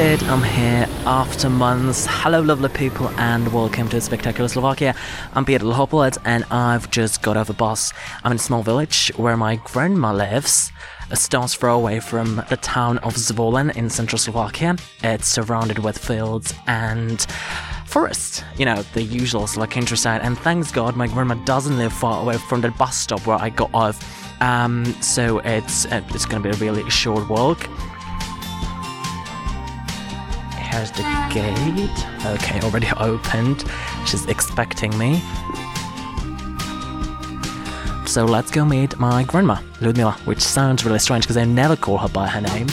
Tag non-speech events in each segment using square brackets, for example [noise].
it. I'm here after months. Hello, lovely people, and welcome to Spectacular Slovakia. I'm Peter Dlhopolec, and I've just got off a bus. I'm in a small village where my grandma lives, a stone's throw away from the town of Zvolen in central Slovakia. It's surrounded with fields and forest. You know, the usual Slovak countryside. And thanks God, my grandma doesn't live far away from the bus stop where I got off. Um, so it's uh, it's gonna be a really short walk. Here's the gate. Okay, already [laughs] opened. She's expecting me. So let's go meet my grandma, Ludmila, which sounds really strange because I never call her by her name.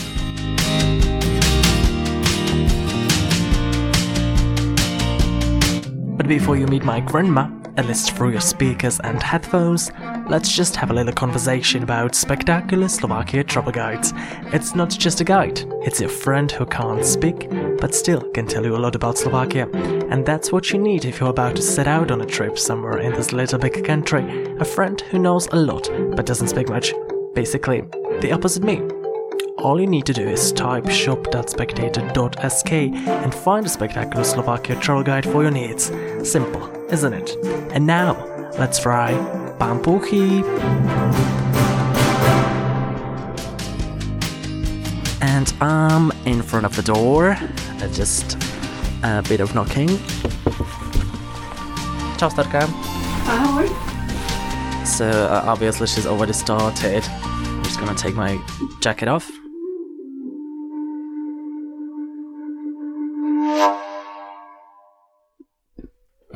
But before you meet my grandma, at least through your speakers and headphones, let's just have a little conversation about spectacular Slovakia travel guides. It's not just a guide, it's your friend who can't speak, but still can tell you a lot about Slovakia. And that's what you need if you're about to set out on a trip somewhere in this little big country. A friend who knows a lot, but doesn't speak much. Basically, the opposite me. All you need to do is type shop.spectator.sk and find a spectacular Slovakia travel guide for your needs. Simple, isn't it? And now, let's try Pampuchi. And I'm in front of the door. Uh, just a bit of knocking. Ciao, Starka. Ahoj. So uh, obviously she's already started. I'm just gonna take my jacket off.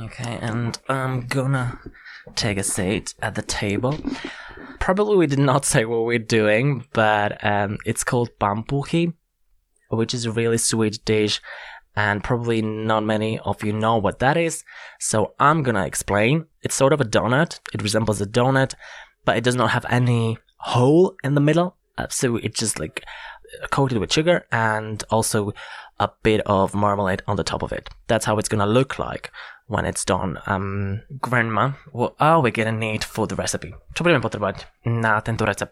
Okay, and I'm gonna take a seat at the table. Probably we did not [laughs] say what we're doing, but um, it's called pampuchi, which is a really sweet dish, and probably not many of you know what that is. So I'm gonna explain. It's sort of a donut. It resembles a donut, but it does not have any hole in the middle. Uh, so it's just like coated with sugar and also a bit of marmalade on the top of it. That's how it's gonna look like when it's done. Um, grandma, what are we gonna need for the recipe? Co budeme potrebovať na tento recept?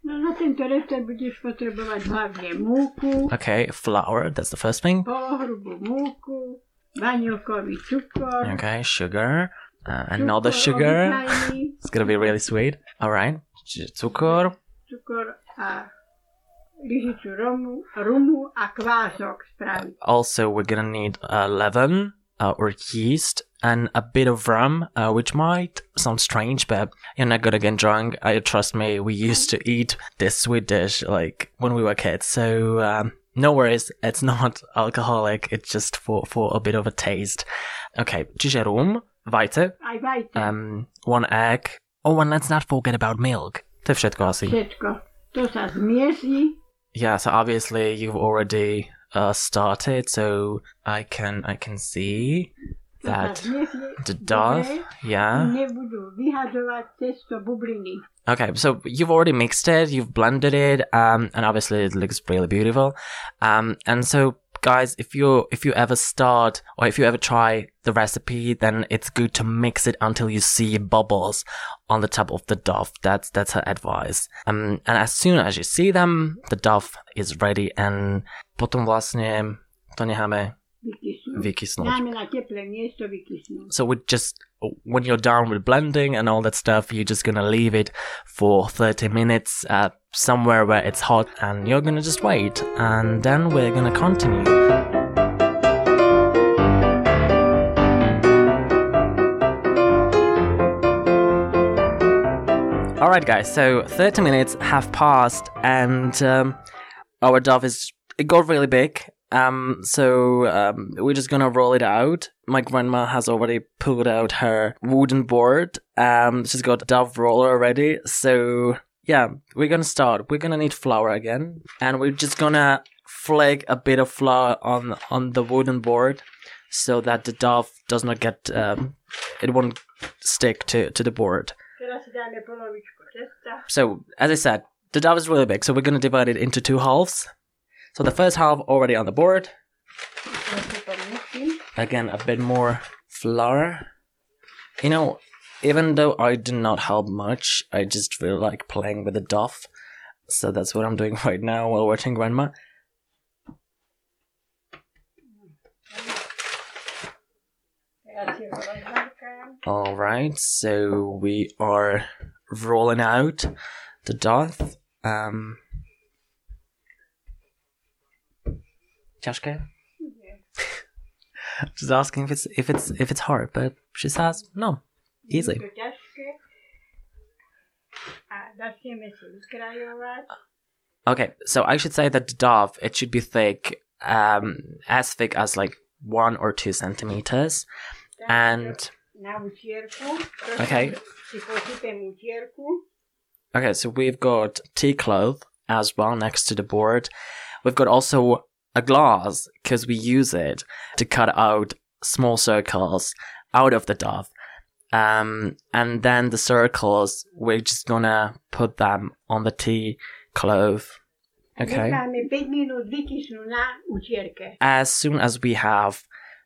No na tento recept budeš potrebovať hlavne múku, Okay, flour, that's the first thing. polohrubú múku, vanilkový cukor, Okay, sugar, uh, another sugar. [laughs] It's gonna be really sweet. Alright, cukor. cukor a lyžicu romu, rumu a kvások spraviť. Also, we're gonna need uh, leaven uh, or yeast and a bit of rum, uh, which might sound strange, but you're not gonna get drunk. I trust me. We used to eat this sweet dish like when we were kids, so um, no worries. It's [laughs] not alcoholic. It's just for for a bit of a taste. Okay, rum, vajce, um, one egg. Oh, and let's not forget about milk. To všetko asi. všetko. To sa zmiesí, Yeah, so obviously you've already uh, started, so I can I can see that [laughs] the dough. Yeah. nebudú vyhadzovať cesto bubliny. Okay, so you've already mixed it, you've blended it, um, and obviously it looks really beautiful. Um, and so guys, if you if you ever start or if you ever try the recipe, then it's good to mix it until you see bubbles on the top of the dough. That's that's her advice. Um, and as soon as you see them, the dough is ready, and potom vlastne to necháme vykysnúť. Dáme na teplé miesto vykysnúť. So we just when you're done with blending and all that stuff, you're just gonna leave it for 30 minutes uh, somewhere where it's hot, and you're gonna just wait, and then we're gonna continue. All right, guys. So 30 minutes have passed, and um, our dove is it got really big. Um, so um, we're just gonna roll it out. My grandma has already pulled out her wooden board. Um, she's got dove roller already. So yeah, we're gonna start. We're gonna need flour again, and we're just gonna flake a bit of flour on on the wooden board, so that the dove does not get um, it won't stick to to the board. So, as I said, the dove is really big, so we're to divide it into two halves. So the first half already on the board. Again, a bit more flour. You know, even though I did not help much, I just really like playing with the doff. So that's what I'm doing [laughs] right now while watching Grandma. All right, so we are rolling out the doth. Um, Joshka? [laughs] Just asking if it's if it's if it's hard, but she says no, easy. Mycket ärske. Där ser vi solskrajovar. Okay, so I should say that the dove it should be thick, um, as thick as like one or two centimeters, and Na ucierku. Okej. Przyposypem ucierku. Okay, so we've got tea cloth as well next to the board. We've got also a glass because we use it to cut out small circles out of the dove. Um, and then the circles, we're just gonna put them on the tea cloth. Okay. Mamy 5 minut wycisnu na ucierkę. As soon as we have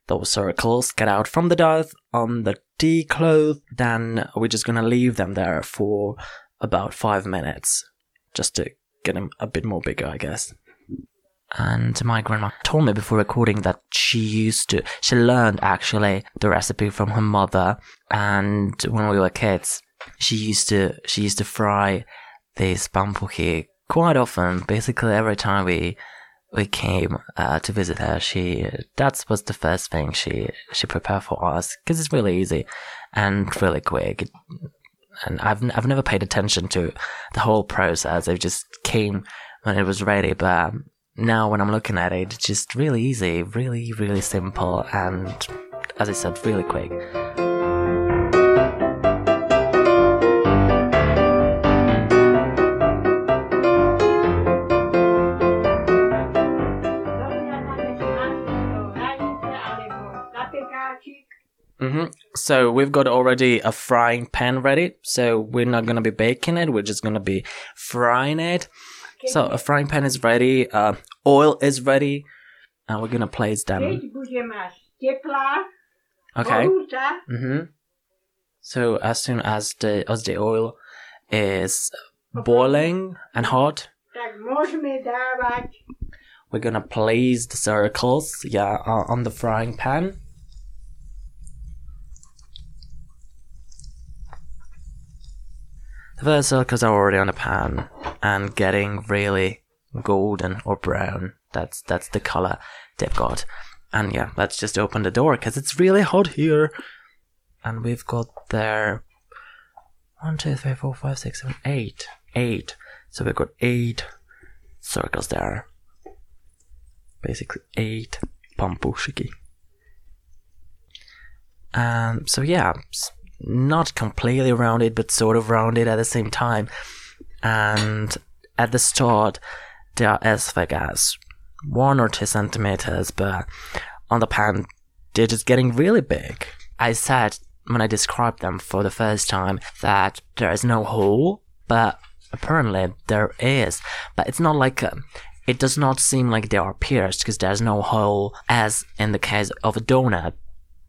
those circles get out from the dove on the tea cloth, then we're just gonna leave them there for about five minutes, just to get them a bit more bigger, I guess. And my grandma told me before recording that she used to, she learned actually the recipe from her mother. And when we were kids, she used to, she used to fry these pampuki quite often. Basically, every time we, we came uh, to visit her, she, that was the first thing she, she prepared for us. Cause it's really easy and really quick. And I've, I've never paid attention to the whole process. It just came when it was ready. But now when I'm looking at it, it's just really easy, really, really simple, and as I said, really quick. Dowiadamy się masło do rajce albo zapykaczyk. hmm So we've got already a frying pan ready. So we're not gonna be baking it. We're just gonna be frying it. So a frying pan is ready. Uh, oil is ready, and we're gonna place them. Kiedy będzie masz ciepła, Okay. Mm-hmm. So as soon as the as the oil is boiling and hot, tak możemy dawać we're gonna place the circles, yeah, on the frying pan. The circles are already on the pan and getting really golden or brown. That's that's the color they've got. And yeah, let's just open the door because it's really hot here. And we've got there one, two, three, four, five, six, seven, eight, eight. So we've got eight circles there. Basically eight pampushiki. Um, so yeah, not completely rounded, but sort of rounded at the same time. And at the start, they are as thick as one or two centimeters, but on the pan, they're just getting really big. I said when I described them for the first time that there is no hole, but apparently there is. But it's not like a, it does not seem like they are pierced because there's no hole, as in the case of a donut.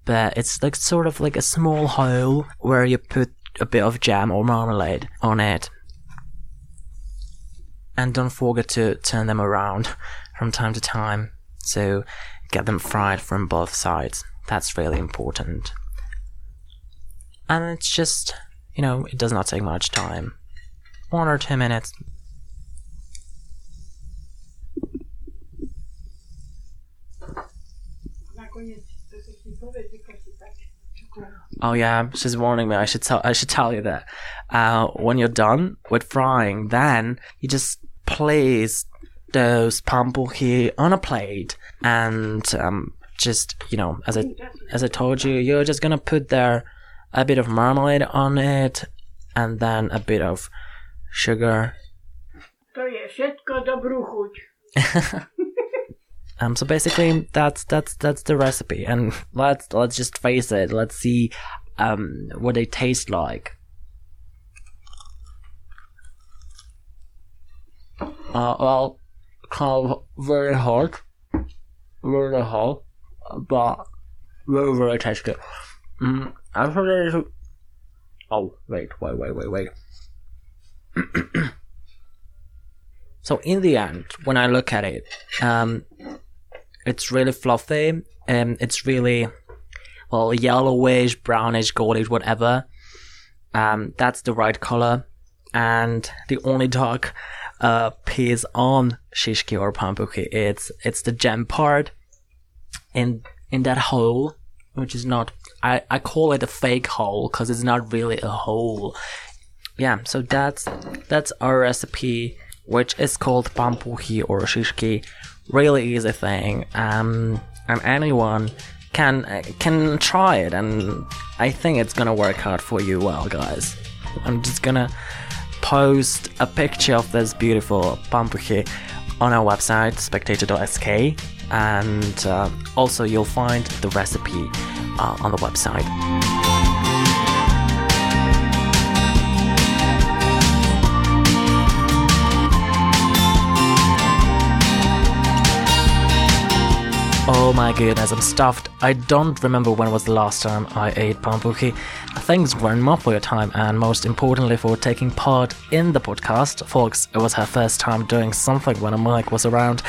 But it's like sort of like a small hole where you put a bit of jam or marmalade on it. And don't forget to turn them around [laughs] from time to time. So get them fried from both sides. That's really important. And it's just, you know, it does not take much time. One or two minutes. Oh yeah, she's warning me. I should tell. I should tell you that. Uh, when you're done with frying, then you just place those pampuki on a plate, and um, just you know, as I as I told you, you're just gonna put there a bit of marmalade on it, and then a bit of sugar. To je wszystko do bruchuć. [laughs] Um, so basically, that's that's that's the recipe, and let's let's just face it. Let's see, um, what they taste like. Uh, well, kind of very hot, very hot, but very very tasty. Mm, actually, oh wait, wait, wait, wait, wait. [clears throat] so in the end, when I look at it, um, it's really fluffy and it's really well, yellowish, brownish, goldish, whatever. Um, that's the right color. And the only dark uh, piece on shishki or pampuki, it's it's the gem part in in that hole, which is not. I, I call it a fake hole because it's not really a hole. Yeah, so that's that's our recipe, which is called pampuki or shishki. Really easy thing, um, and anyone can can try it, and I think it's gonna work out for you well, guys. I'm just gonna post a picture of this beautiful pampuki on our website spectator.sk and uh, also you'll find the recipe uh, on the website Oh my goodness, I'm stuffed. I don't remember when was the last time I ate pampuki. Thanks very much for your time and most importantly for taking part in the podcast. Folks, it was her first time doing something when a mic was around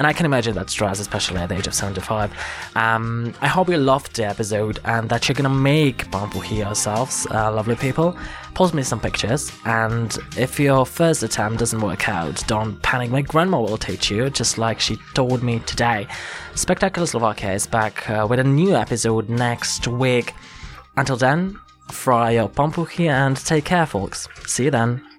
and I can imagine that stress, especially at the age of 75. Um, I hope you loved the episode and that you're gonna make pampuki yourselves, uh, lovely people. Post me some pictures and if your first attempt doesn't work out, don't panic. My grandma will teach you, just like she told me today. Spectacular Slovakia is back uh, with a new episode next week. Until then, fry your pampuki and take care, folks. See you then.